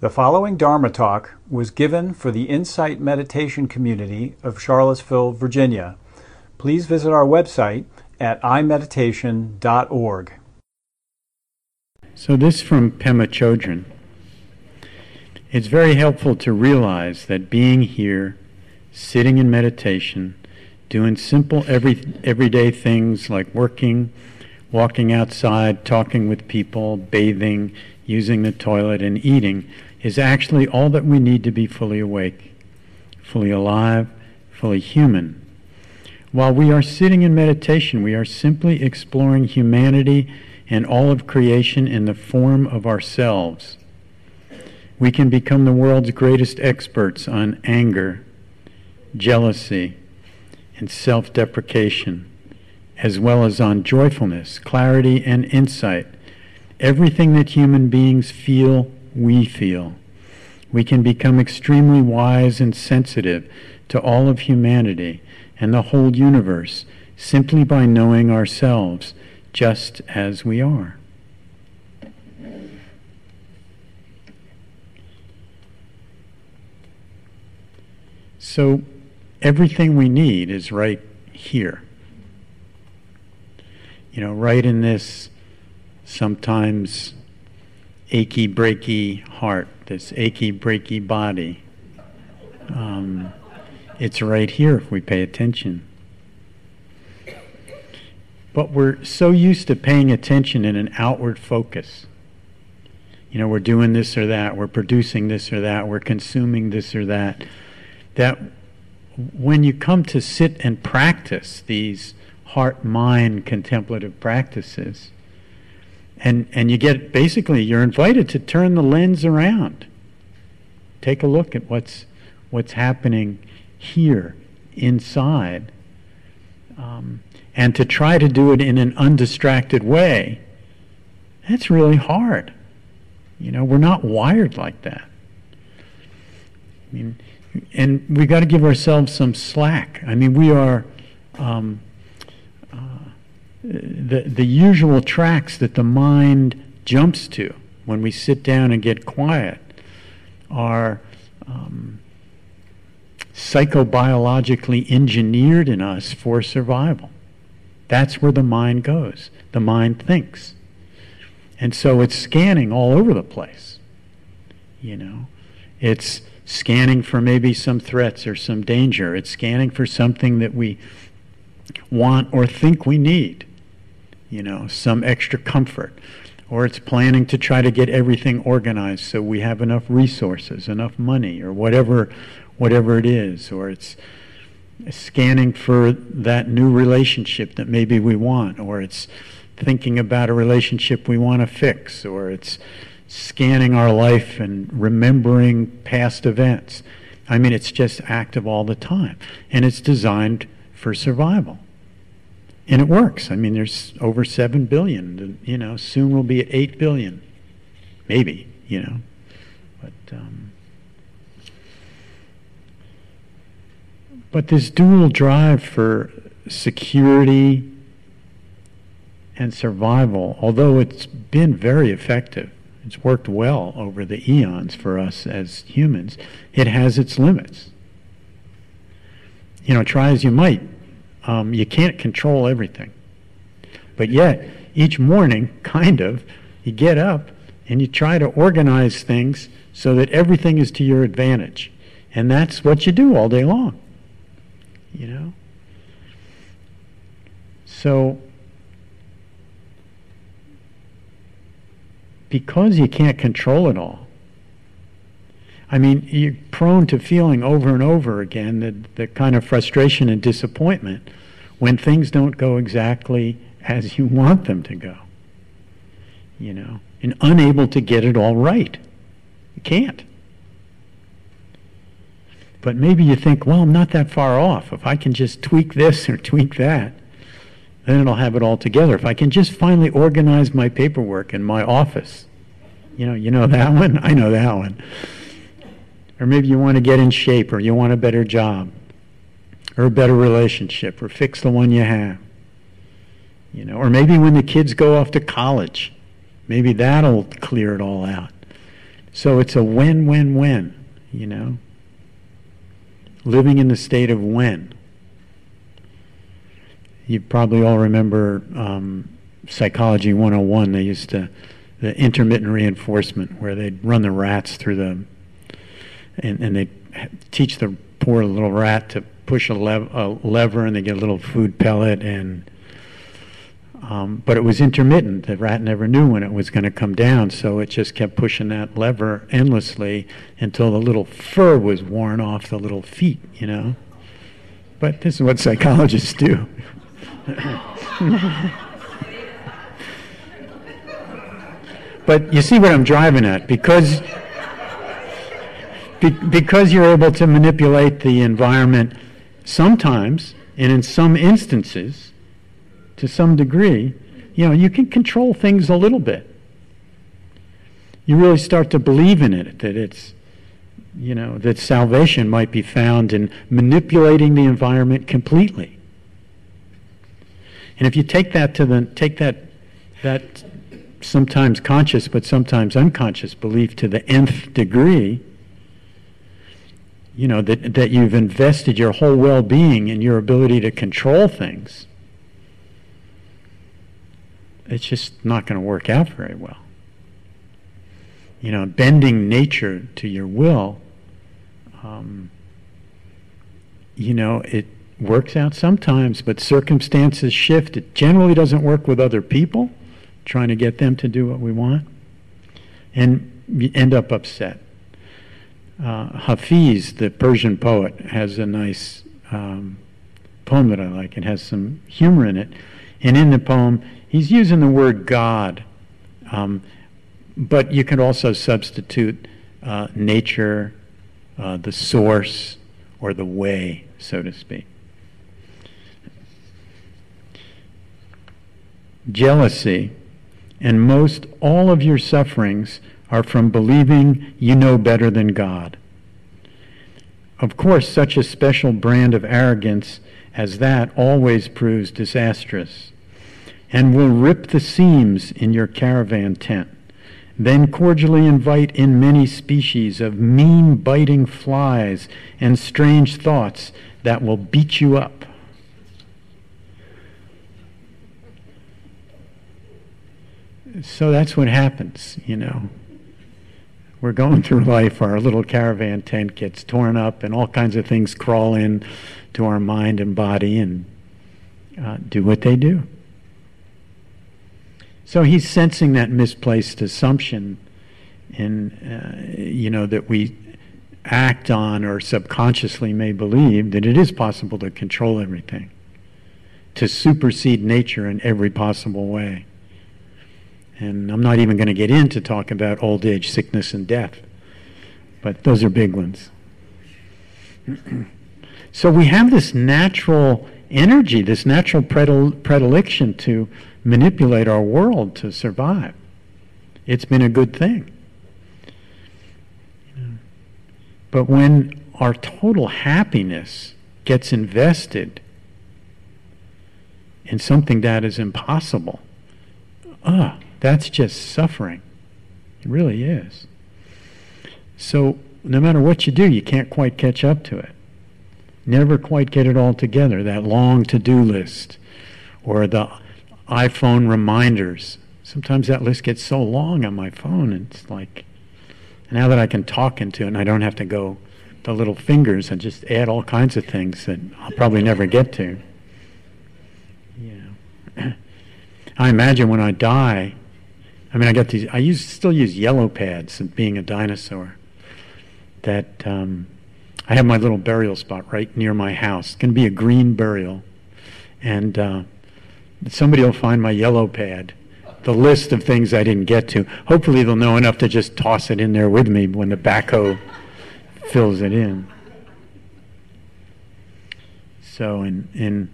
The following Dharma talk was given for the Insight Meditation Community of Charlottesville, Virginia. Please visit our website at imeditation.org. So, this from Pema Chodron. It's very helpful to realize that being here, sitting in meditation, doing simple every, everyday things like working, walking outside, talking with people, bathing, using the toilet, and eating is actually all that we need to be fully awake, fully alive, fully human. While we are sitting in meditation, we are simply exploring humanity and all of creation in the form of ourselves. We can become the world's greatest experts on anger, jealousy, and self deprecation, as well as on joyfulness, clarity, and insight. Everything that human beings feel we feel. We can become extremely wise and sensitive to all of humanity and the whole universe simply by knowing ourselves just as we are. So, everything we need is right here. You know, right in this sometimes achy, breaky heart, this achy, breaky body. Um, it's right here if we pay attention. But we're so used to paying attention in an outward focus. You know, we're doing this or that, we're producing this or that, we're consuming this or that. That when you come to sit and practice these heart mind contemplative practices, and and you get basically you're invited to turn the lens around. Take a look at what's what's happening here inside um, and to try to do it in an undistracted way that's really hard. You know we're not wired like that. I mean and we've got to give ourselves some slack. I mean we are um, the, the usual tracks that the mind jumps to when we sit down and get quiet are um, psychobiologically engineered in us for survival. That's where the mind goes. The mind thinks. And so it's scanning all over the place. You know, it's scanning for maybe some threats or some danger. It's scanning for something that we want or think we need you know, some extra comfort. Or it's planning to try to get everything organized so we have enough resources, enough money, or whatever, whatever it is. Or it's scanning for that new relationship that maybe we want, or it's thinking about a relationship we want to fix, or it's scanning our life and remembering past events. I mean, it's just active all the time, and it's designed for survival and it works. I mean, there's over seven billion. You know, soon we'll be at eight billion, maybe. You know, but um, but this dual drive for security and survival, although it's been very effective, it's worked well over the eons for us as humans. It has its limits. You know, try as you might, um, you can't control everything. But yet, each morning, kind of, you get up and you try to organize things so that everything is to your advantage. And that's what you do all day long. You know? So, because you can't control it all, I mean, you're prone to feeling over and over again the, the kind of frustration and disappointment when things don't go exactly as you want them to go. You know, and unable to get it all right. You can't. But maybe you think, well, I'm not that far off. If I can just tweak this or tweak that, then it'll have it all together. If I can just finally organize my paperwork in my office, you know, you know that one? I know that one. Or maybe you want to get in shape or you want a better job or a better relationship or fix the one you have. You know, or maybe when the kids go off to college, maybe that'll clear it all out. So it's a win, win, win, you know? Living in the state of when. You probably all remember um, Psychology 101. They used to, the intermittent reinforcement, where they'd run the rats through the, and, and they'd teach the poor little rat to push a, lev- a lever and they get a little food pellet and um, but it was intermittent. The rat never knew when it was going to come down, so it just kept pushing that lever endlessly until the little fur was worn off the little feet, you know. But this is what psychologists do. but you see what I'm driving at because be, because you're able to manipulate the environment sometimes and in some instances to some degree, you know, you can control things a little bit. You really start to believe in it, that it's, you know, that salvation might be found in manipulating the environment completely. And if you take that to the, take that, that sometimes conscious but sometimes unconscious belief to the nth degree, you know, that, that you've invested your whole well being in your ability to control things, it's just not going to work out very well. You know, bending nature to your will, um, you know, it works out sometimes, but circumstances shift. It generally doesn't work with other people, trying to get them to do what we want, and you end up upset. Uh, Hafiz, the Persian poet, has a nice um, poem that I like. It has some humor in it. And in the poem, he's using the word God, um, but you can also substitute uh, nature, uh, the source, or the way, so to speak. Jealousy and most all of your sufferings are from believing you know better than God. Of course, such a special brand of arrogance as that always proves disastrous and will rip the seams in your caravan tent. Then cordially invite in many species of mean biting flies and strange thoughts that will beat you up. So that's what happens, you know we're going through life, our little caravan tent gets torn up, and all kinds of things crawl in to our mind and body and uh, do what they do. So he's sensing that misplaced assumption, in uh, you know that we act on or subconsciously may believe that it is possible to control everything, to supersede nature in every possible way. And I'm not even going to get into talk about old age, sickness, and death. But those are big ones. so we have this natural energy, this natural predil- predilection to manipulate our world to survive. It's been a good thing. But when our total happiness gets invested in something that is impossible, ah, that's just suffering. It really is. So, no matter what you do, you can't quite catch up to it. Never quite get it all together. That long to do list or the iPhone reminders. Sometimes that list gets so long on my phone, it's like, now that I can talk into it and I don't have to go the little fingers and just add all kinds of things that I'll probably never get to. Yeah. I imagine when I die, I mean, I got these. I use still use yellow pads. Being a dinosaur, that um, I have my little burial spot right near my house. It's going to be a green burial, and uh, somebody will find my yellow pad, the list of things I didn't get to. Hopefully, they'll know enough to just toss it in there with me when the backhoe fills it in. So, in in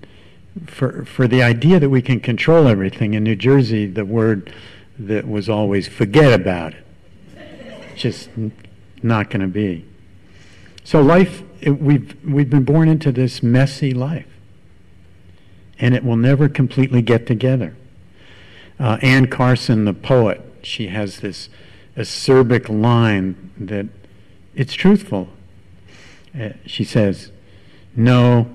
for for the idea that we can control everything in New Jersey, the word that was always forget about it. Just not going to be. So life, it, we've we've been born into this messy life, and it will never completely get together. Uh, Anne Carson, the poet, she has this acerbic line that it's truthful. Uh, she says, No,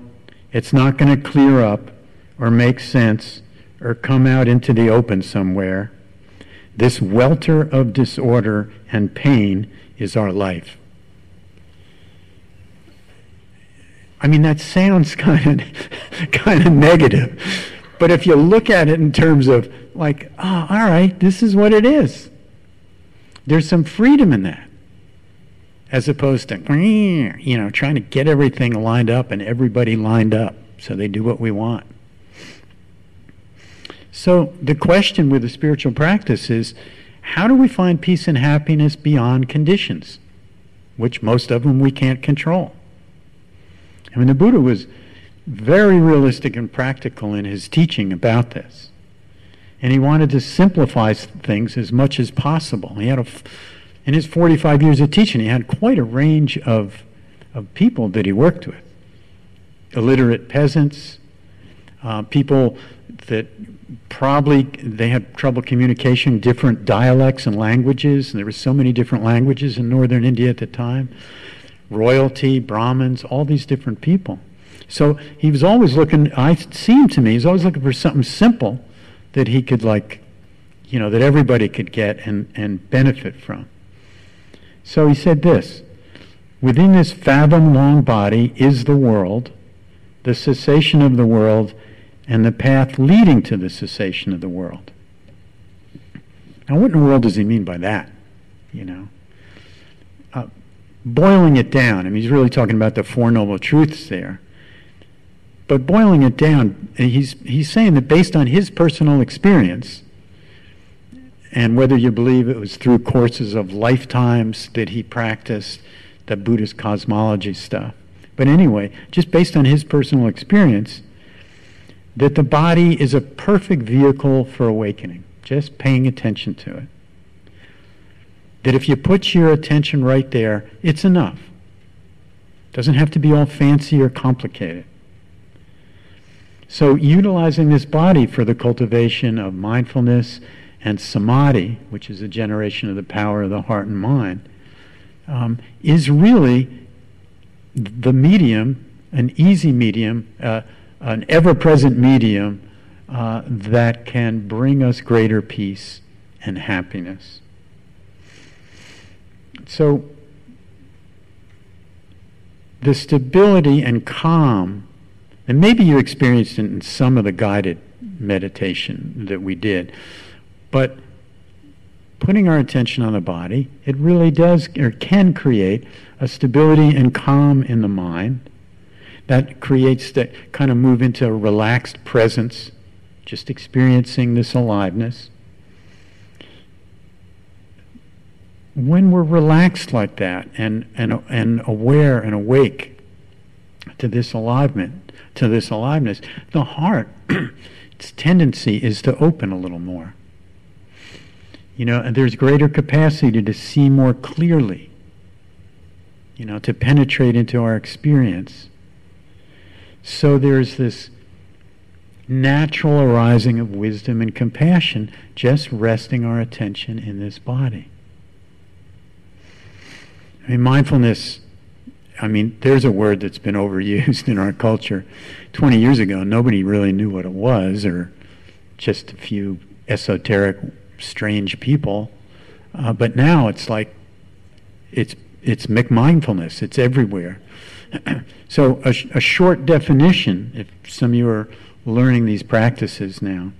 it's not going to clear up or make sense or come out into the open somewhere. This welter of disorder and pain is our life. I mean, that sounds kind of kind of negative, but if you look at it in terms of like, oh, all right, this is what it is. There's some freedom in that, as opposed to you know trying to get everything lined up and everybody lined up so they do what we want. So the question with the spiritual practice is, how do we find peace and happiness beyond conditions, which most of them we can't control? I mean, the Buddha was very realistic and practical in his teaching about this. And he wanted to simplify things as much as possible. He had a, in his 45 years of teaching, he had quite a range of, of people that he worked with illiterate peasants, uh, people that probably they had trouble communication, different dialects and languages, and there were so many different languages in northern India at the time royalty, Brahmins, all these different people. So he was always looking, I seemed to me, he's always looking for something simple that he could like, you know, that everybody could get and, and benefit from. So he said this, within this fathom long body is the world, the cessation of the world, and the path leading to the cessation of the world. Now, what in the world does he mean by that? You know? Uh, boiling it down, I mean, he's really talking about the Four Noble Truths there. But boiling it down, he's, he's saying that based on his personal experience, and whether you believe it was through courses of lifetimes that he practiced the Buddhist cosmology stuff, but anyway, just based on his personal experience, that the body is a perfect vehicle for awakening, just paying attention to it that if you put your attention right there, it's enough. It doesn't have to be all fancy or complicated. So, utilizing this body for the cultivation of mindfulness and samadhi, which is a generation of the power of the heart and mind, um, is really the medium, an easy medium, uh, an ever present medium uh, that can bring us greater peace and happiness. So, the stability and calm, and maybe you experienced it in some of the guided meditation that we did, but putting our attention on the body, it really does or can create a stability and calm in the mind that creates that kind of move into a relaxed presence, just experiencing this aliveness. when we're relaxed like that and, and, and aware and awake to this aliveness, to this aliveness, the heart, its tendency is to open a little more. You know, and there's greater capacity to see more clearly, you know, to penetrate into our experience. So there's this natural arising of wisdom and compassion just resting our attention in this body. I mean, mindfulness, I mean, there's a word that's been overused in our culture. 20 years ago, nobody really knew what it was, or just a few esoteric, strange people. Uh, but now it's like, it's, it's mindfulness, it's everywhere. so, a, a short definition, if some of you are learning these practices now,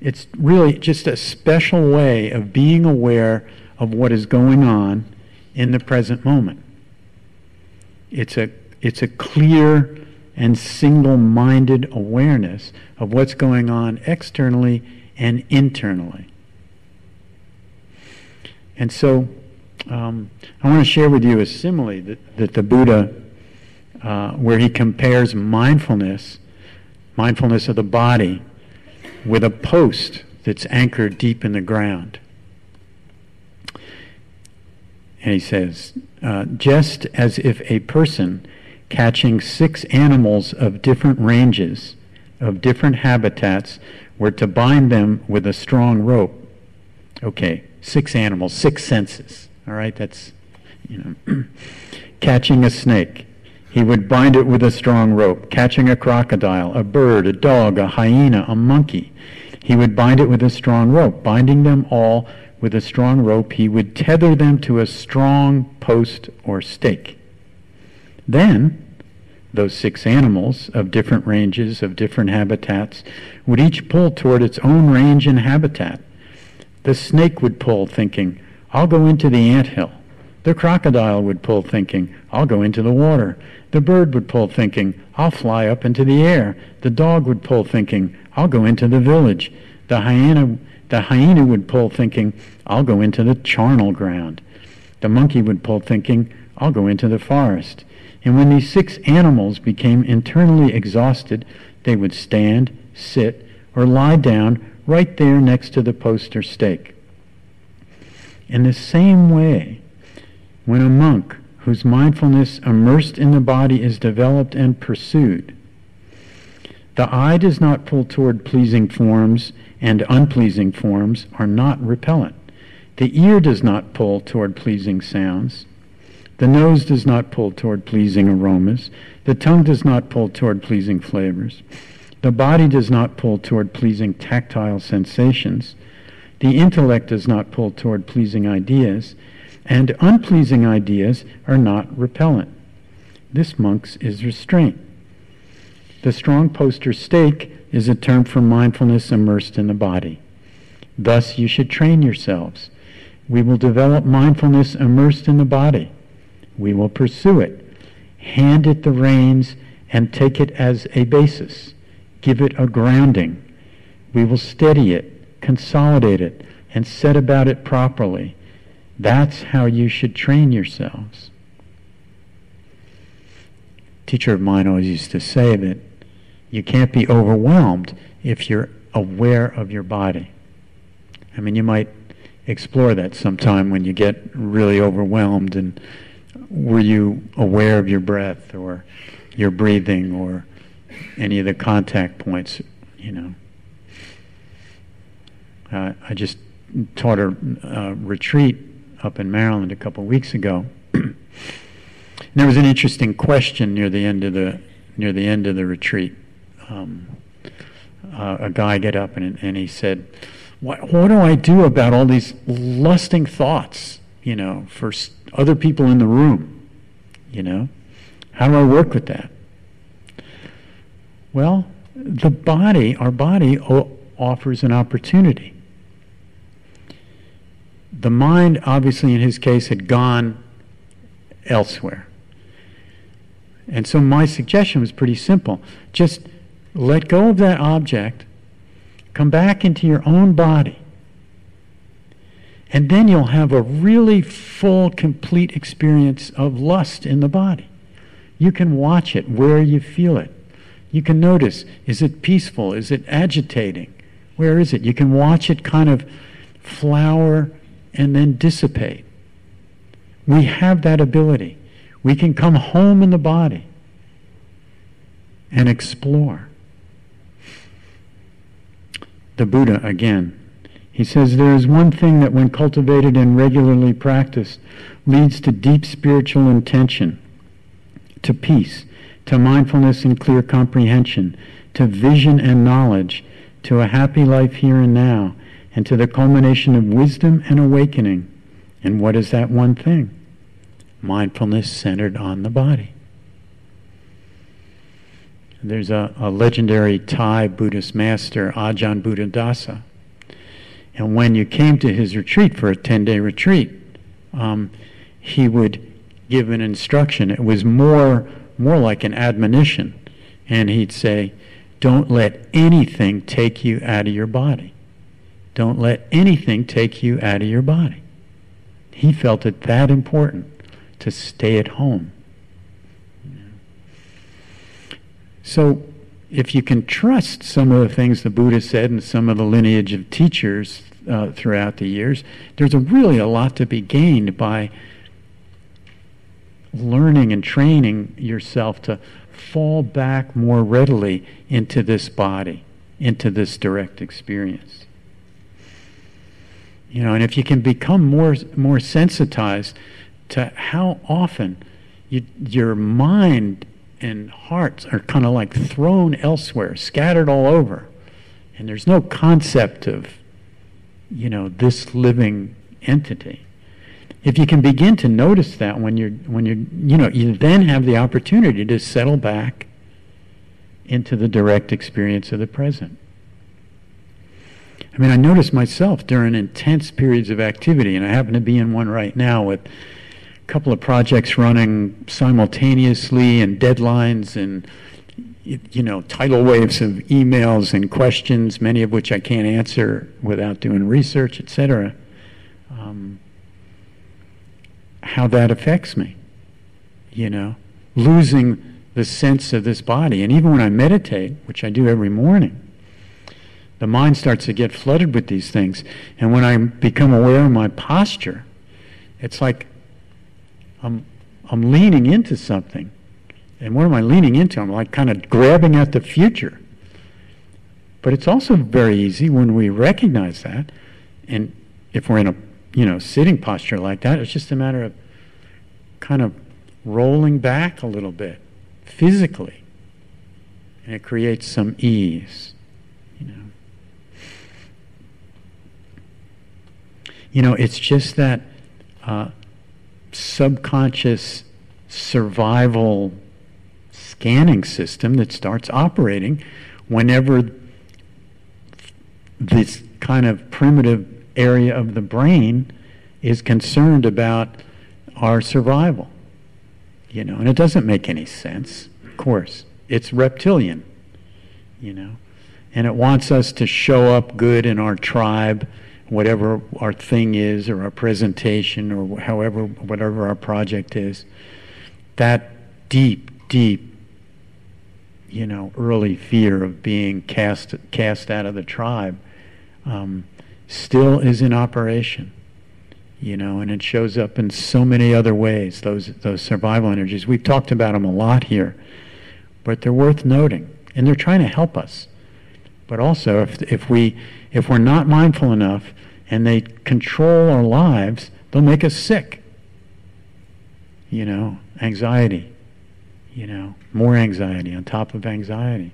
it's really just a special way of being aware of what is going on in the present moment. It's a, it's a clear and single minded awareness of what's going on externally and internally. And so um, I want to share with you a simile that, that the Buddha, uh, where he compares mindfulness, mindfulness of the body, with a post that's anchored deep in the ground. And he says, uh, just as if a person catching six animals of different ranges, of different habitats, were to bind them with a strong rope. Okay, six animals, six senses. All right, that's, you know, catching a snake. He would bind it with a strong rope, catching a crocodile, a bird, a dog, a hyena, a monkey. He would bind it with a strong rope. Binding them all with a strong rope, he would tether them to a strong post or stake. Then, those six animals of different ranges, of different habitats, would each pull toward its own range and habitat. The snake would pull, thinking, I'll go into the ant hill. The crocodile would pull, thinking, I'll go into the water. The bird would pull, thinking, I'll fly up into the air. The dog would pull, thinking, I'll go into the village. The hyena, the hyena would pull, thinking, I'll go into the charnel ground. The monkey would pull, thinking, I'll go into the forest. And when these six animals became internally exhausted, they would stand, sit, or lie down right there next to the post or stake. In the same way, when a monk whose mindfulness immersed in the body is developed and pursued, the eye does not pull toward pleasing forms, and unpleasing forms are not repellent. The ear does not pull toward pleasing sounds. The nose does not pull toward pleasing aromas. The tongue does not pull toward pleasing flavors. The body does not pull toward pleasing tactile sensations. The intellect does not pull toward pleasing ideas. And unpleasing ideas are not repellent. This, monks, is restraint. The strong poster stake is a term for mindfulness immersed in the body. Thus, you should train yourselves. We will develop mindfulness immersed in the body we will pursue it. Hand it the reins and take it as a basis. Give it a grounding. We will steady it, consolidate it, and set about it properly. That's how you should train yourselves. A teacher of mine always used to say that you can't be overwhelmed if you're aware of your body. I mean, you might explore that sometime when you get really overwhelmed and were you aware of your breath or your breathing or any of the contact points, you know? Uh, I just taught a retreat up in Maryland a couple weeks ago. there was an interesting question near the end of the near the end of the retreat. Um, uh, a guy get up and, and he said, what, what do I do about all these lusting thoughts, you know, for other people in the room, you know? How do I work with that? Well, the body, our body o- offers an opportunity. The mind, obviously, in his case, had gone elsewhere. And so my suggestion was pretty simple. Just let go of that object, come back into your own body, and then you'll have a really full, complete experience of lust in the body. You can watch it where you feel it. You can notice is it peaceful? Is it agitating? Where is it? You can watch it kind of flower and then dissipate. We have that ability. We can come home in the body and explore. The Buddha, again, he says there is one thing that, when cultivated and regularly practiced, leads to deep spiritual intention, to peace, to mindfulness and clear comprehension, to vision and knowledge, to a happy life here and now, and to the culmination of wisdom and awakening. And what is that one thing? Mindfulness centered on the body. There's a, a legendary Thai Buddhist master, Ajahn Buddhadasa and when you came to his retreat for a 10 day retreat, um, he would give an instruction. It was more, more like an admonition. And he'd say, Don't let anything take you out of your body. Don't let anything take you out of your body. He felt it that important to stay at home. So if you can trust some of the things the Buddha said and some of the lineage of teachers uh, throughout the years, there's a really a lot to be gained by learning and training yourself to fall back more readily into this body, into this direct experience. You know, and if you can become more more sensitized to how often you, your mind and hearts are kind of like thrown elsewhere, scattered all over, and there's no concept of, you know, this living entity. If you can begin to notice that when you're when you're you know you then have the opportunity to settle back into the direct experience of the present. I mean, I notice myself during intense periods of activity, and I happen to be in one right now with a couple of projects running simultaneously and deadlines and you know tidal waves of emails and questions, many of which I can't answer without doing research, etc. Um, how that affects me, you know, losing the sense of this body, and even when I meditate, which I do every morning the mind starts to get flooded with these things. And when I become aware of my posture, it's like I'm, I'm leaning into something. And what am I leaning into? I'm like kind of grabbing at the future. But it's also very easy when we recognize that, and if we're in a you know sitting posture like that, it's just a matter of kind of rolling back a little bit physically, and it creates some ease. You know, it's just that uh, subconscious survival scanning system that starts operating whenever this kind of primitive area of the brain is concerned about our survival. You know, and it doesn't make any sense, of course. It's reptilian, you know, and it wants us to show up good in our tribe whatever our thing is or our presentation or however whatever our project is that deep deep you know early fear of being cast cast out of the tribe um, still is in operation you know and it shows up in so many other ways those those survival energies. We've talked about them a lot here but they're worth noting and they're trying to help us but also if if we if we're not mindful enough and they control our lives, they'll make us sick. You know, anxiety, you know, more anxiety on top of anxiety.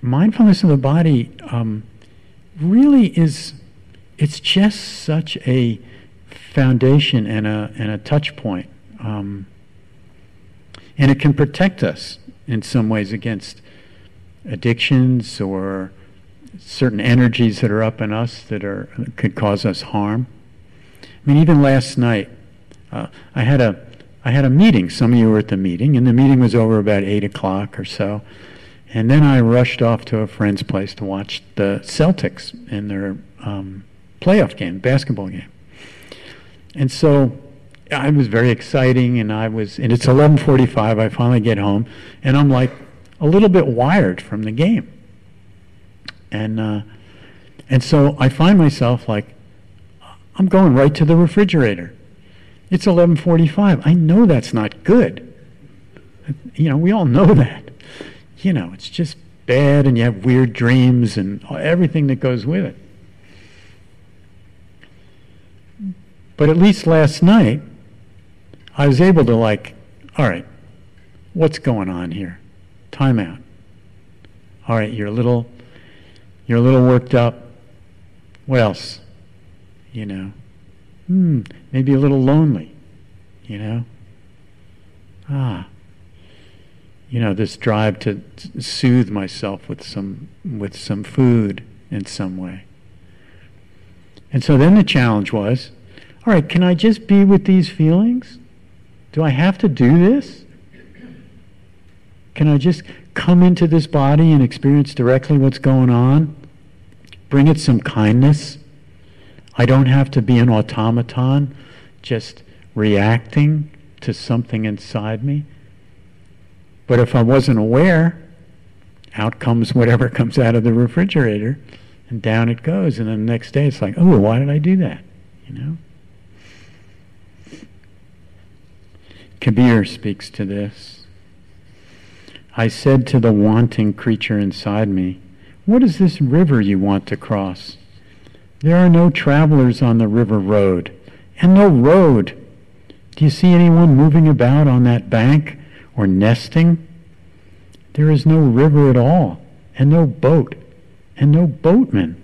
Mindfulness of the body um, really is, it's just such a foundation and a, and a touch point. Um, and it can protect us in some ways against addictions or certain energies that are up in us that are could cause us harm. I mean, even last night, uh, I had a I had a meeting. Some of you were at the meeting, and the meeting was over about eight o'clock or so. And then I rushed off to a friend's place to watch the Celtics in their um, playoff game, basketball game. And so I was very exciting, and I was, and it's 11:45. I finally get home, and I'm like a little bit wired from the game, and uh, and so I find myself like I'm going right to the refrigerator. It's 11:45. I know that's not good. You know, we all know that. You know, it's just bad, and you have weird dreams and everything that goes with it. But at least last night, I was able to like, all right, what's going on here? Time out. All right, you're a little, you're a little worked up. What else? You know, hmm, maybe a little lonely. You know, ah, you know, this drive to soothe myself with some with some food in some way. And so then the challenge was, all right, can I just be with these feelings? Do I have to do this? Can I just come into this body and experience directly what's going on? Bring it some kindness. I don't have to be an automaton just reacting to something inside me. But if I wasn't aware, out comes whatever comes out of the refrigerator, and down it goes. And then the next day it's like, oh, why did I do that? You know? Kabir speaks to this. I said to the wanting creature inside me, What is this river you want to cross? There are no travelers on the river road, and no road. Do you see anyone moving about on that bank or nesting? There is no river at all, and no boat, and no boatman.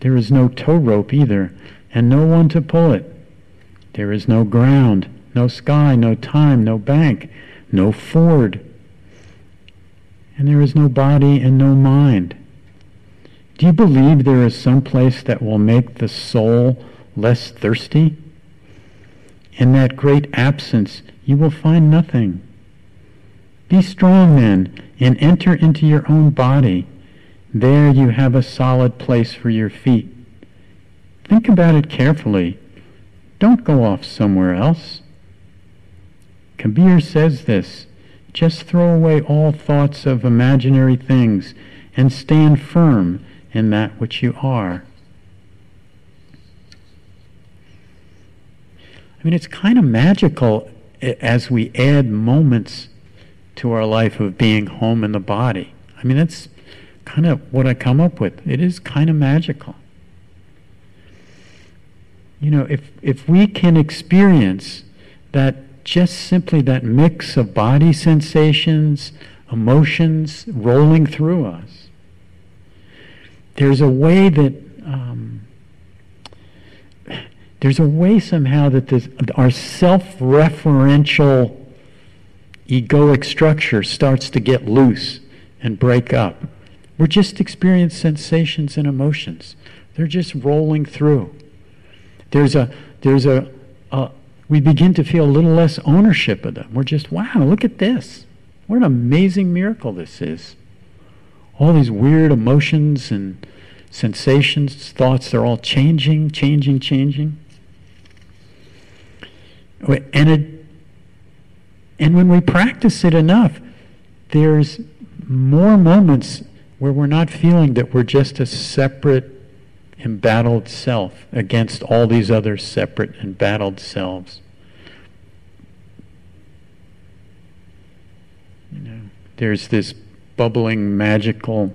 There is no tow rope either, and no one to pull it. There is no ground, no sky, no time, no bank, no ford. And there is no body and no mind. Do you believe there is some place that will make the soul less thirsty? In that great absence, you will find nothing. Be strong then, and enter into your own body. There you have a solid place for your feet. Think about it carefully. Don't go off somewhere else. Kabir says this just throw away all thoughts of imaginary things and stand firm in that which you are. I mean, it's kind of magical as we add moments to our life of being home in the body. I mean, that's kind of what I come up with. It is kind of magical. You know, if, if we can experience that just simply that mix of body sensations, emotions rolling through us, there's a way that um, there's a way somehow that this, our self-referential egoic structure starts to get loose and break up. We're just experiencing sensations and emotions. They're just rolling through. There's a there's a, a we begin to feel a little less ownership of them. We're just, wow, look at this. What an amazing miracle this is. All these weird emotions and sensations, thoughts, they're all changing, changing, changing. And, it, and when we practice it enough, there's more moments where we're not feeling that we're just a separate, embattled self against all these other separate, embattled selves. You know, there's this bubbling, magical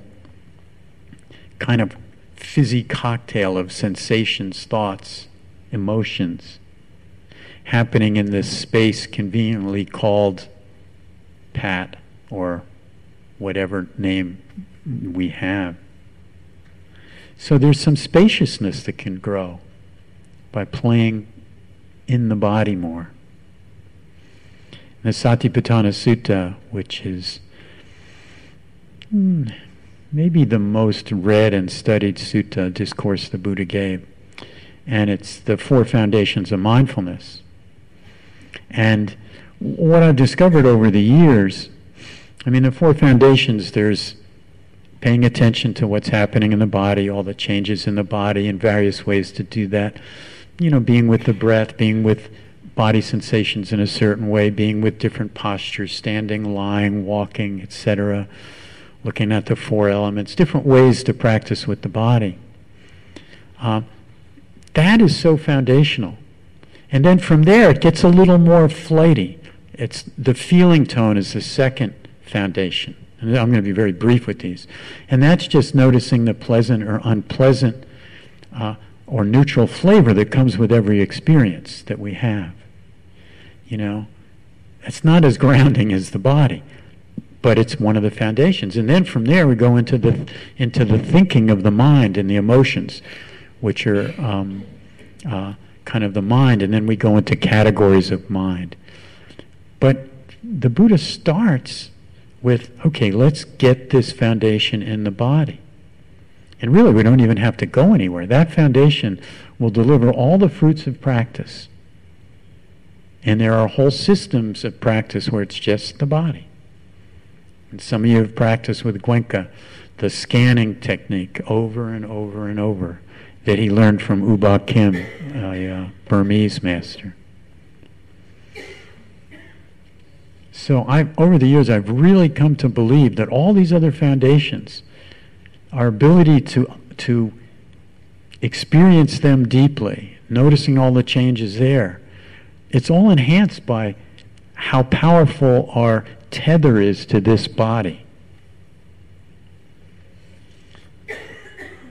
kind of fizzy cocktail of sensations, thoughts, emotions happening in this space conveniently called Pat or whatever name we have. So there's some spaciousness that can grow by playing in the body more. The Satipatthana Sutta, which is hmm, maybe the most read and studied sutta discourse the Buddha gave, and it's the four foundations of mindfulness. And what I've discovered over the years, I mean, the four foundations, there's paying attention to what's happening in the body, all the changes in the body, and various ways to do that. You know, being with the breath, being with body sensations in a certain way, being with different postures, standing, lying, walking, etc., looking at the four elements, different ways to practice with the body. Uh, that is so foundational. And then from there, it gets a little more flighty. It's the feeling tone is the second foundation. I'm going to be very brief with these. And that's just noticing the pleasant or unpleasant uh, or neutral flavor that comes with every experience that we have. You know, it's not as grounding as the body, but it's one of the foundations. And then from there we go into the into the thinking of the mind and the emotions, which are um, uh, kind of the mind, and then we go into categories of mind. But the Buddha starts with, okay, let's get this foundation in the body. And really, we don't even have to go anywhere. That foundation will deliver all the fruits of practice. And there are whole systems of practice where it's just the body. And some of you have practiced with Goenka the scanning technique over and over and over that he learned from U Ba Khin, a uh, Burmese master. So i over the years, I've really come to believe that all these other foundations, our ability to, to experience them deeply, noticing all the changes there, it's all enhanced by how powerful our tether is to this body.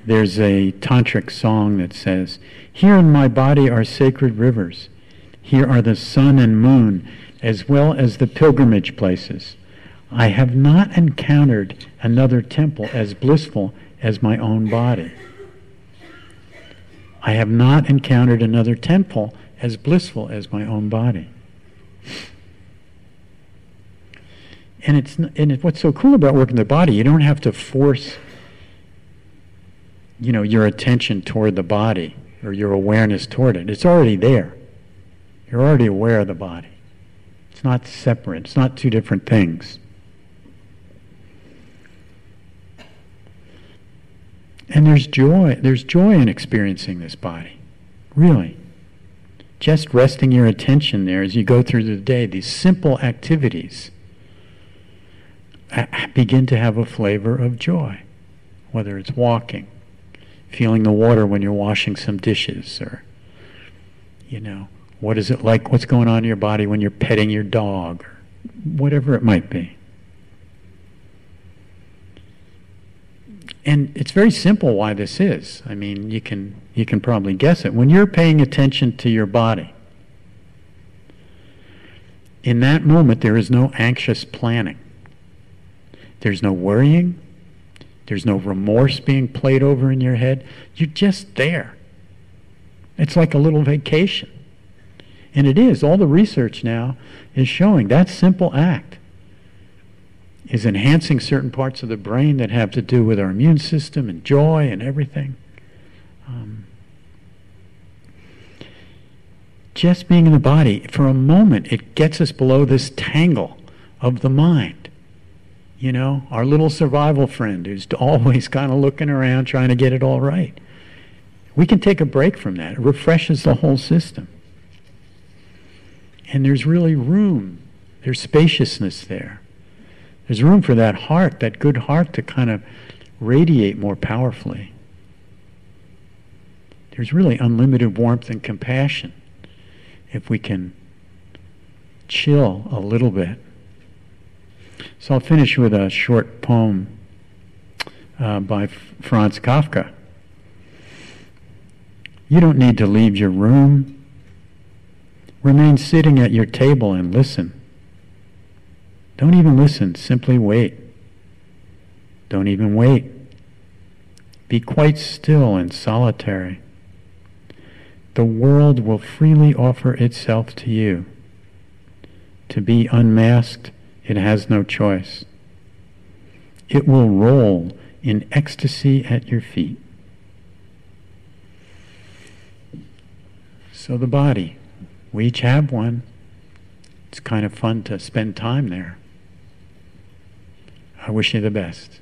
There's a tantric song that says, Here in my body are sacred rivers. Here are the sun and moon, as well as the pilgrimage places. I have not encountered another temple as blissful as my own body. I have not encountered another temple as blissful as my own body. And it's and it, what's so cool about working the body, you don't have to force you know your attention toward the body or your awareness toward it. It's already there. You're already aware of the body. It's not separate. It's not two different things. And there's joy. There's joy in experiencing this body. Really. Just resting your attention there as you go through the day, these simple activities uh, begin to have a flavor of joy. Whether it's walking, feeling the water when you're washing some dishes, or, you know, what is it like? What's going on in your body when you're petting your dog, or whatever it might be. and it's very simple why this is. I mean, you can you can probably guess it. When you're paying attention to your body, in that moment there is no anxious planning. There's no worrying. There's no remorse being played over in your head. You're just there. It's like a little vacation. And it is. All the research now is showing that simple act is enhancing certain parts of the brain that have to do with our immune system and joy and everything. Um, just being in the body, for a moment, it gets us below this tangle of the mind. You know, our little survival friend who's always kind of looking around trying to get it all right. We can take a break from that. It refreshes the whole system. And there's really room, there's spaciousness there. There's room for that heart, that good heart, to kind of radiate more powerfully. There's really unlimited warmth and compassion if we can chill a little bit. So I'll finish with a short poem uh, by Franz Kafka. You don't need to leave your room. Remain sitting at your table and listen. Don't even listen, simply wait. Don't even wait. Be quite still and solitary. The world will freely offer itself to you. To be unmasked, it has no choice. It will roll in ecstasy at your feet. So the body, we each have one. It's kind of fun to spend time there. I wish you the best.